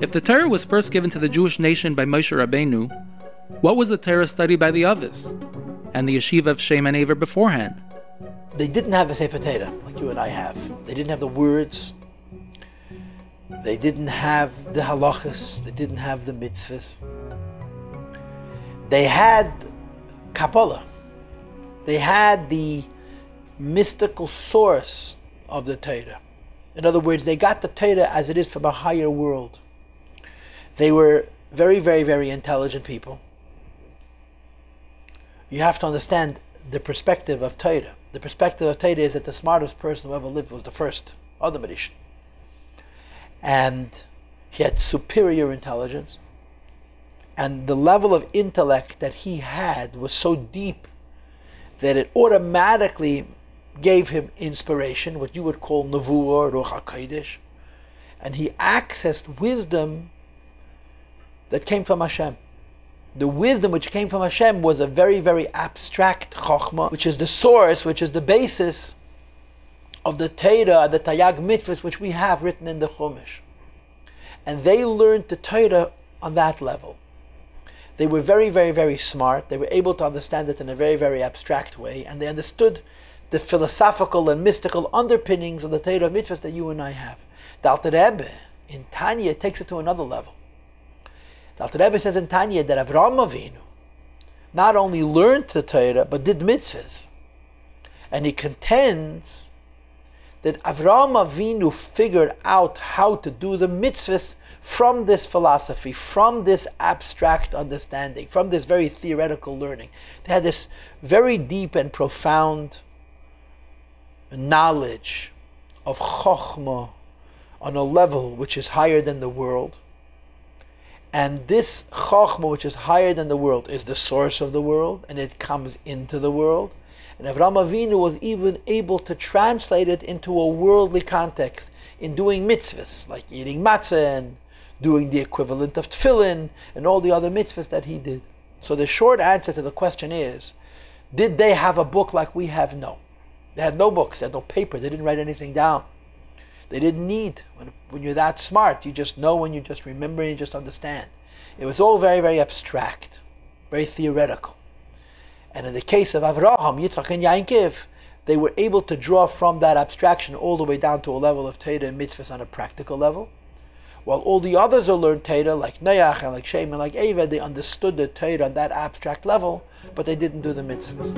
If the Torah was first given to the Jewish nation by Moshe Rabbeinu, what was the Torah studied by the others and the yeshiva of Shem and Aver beforehand? They didn't have a Sefer Torah like you and I have. They didn't have the words. They didn't have the halachas. They didn't have the mitzvahs. They had Kabbalah. They had the mystical source of the Torah. In other words, they got the Torah as it is from a higher world. They were very, very, very intelligent people. You have to understand the perspective of Torah. The perspective of Torah is that the smartest person who ever lived was the first, Adam Rishon. And he had superior intelligence. And the level of intellect that he had was so deep that it automatically gave him inspiration, what you would call Nevuah, Ruach HaKodesh. And he accessed wisdom that came from Hashem. The wisdom which came from Hashem was a very, very abstract chokhmah, which is the source, which is the basis of the Torah, the Taryag mitzvahs, which we have written in the Chumash. And they learned the Torah on that level. They were very, very, very smart. They were able to understand it in a very, very abstract way, and they understood the philosophical and mystical underpinnings of the Torah mitzvahs that you and I have. The Alter Rebbe in Tanya takes it to another level. The Alter Rebbe says in Tanya that Avraham Avinu not only learned the Torah but did mitzvahs, and he contends that Avraham Avinu figured out how to do the mitzvahs from this philosophy, from this abstract understanding, from this very theoretical learning. They had this very deep and profound knowledge of Chokhmah on a level which is higher than the world. And this Chokhmah, which is higher than the world, is the source of the world, and it comes into the world. And Avram Avinu was even able to translate it into a worldly context in doing mitzvahs, like eating matzah and doing the equivalent of tefillin and all the other mitzvahs that he did. So the short answer to the question is, did they have a book like we have? No. They had no books, they had no paper, they didn't write anything down. They didn't need. When, when you're that smart, you just know when you just remember and you just understand. It was all very, very abstract, very theoretical. And in the case of Avraham, Yitzchak, and Yaakov, they were able to draw from that abstraction all the way down to a level of Torah and mitzvahs on a practical level. While all the others who learned Torah, like Noach and like Shem and like Eved, they understood the Torah on that abstract level, but they didn't do the mitzvahs.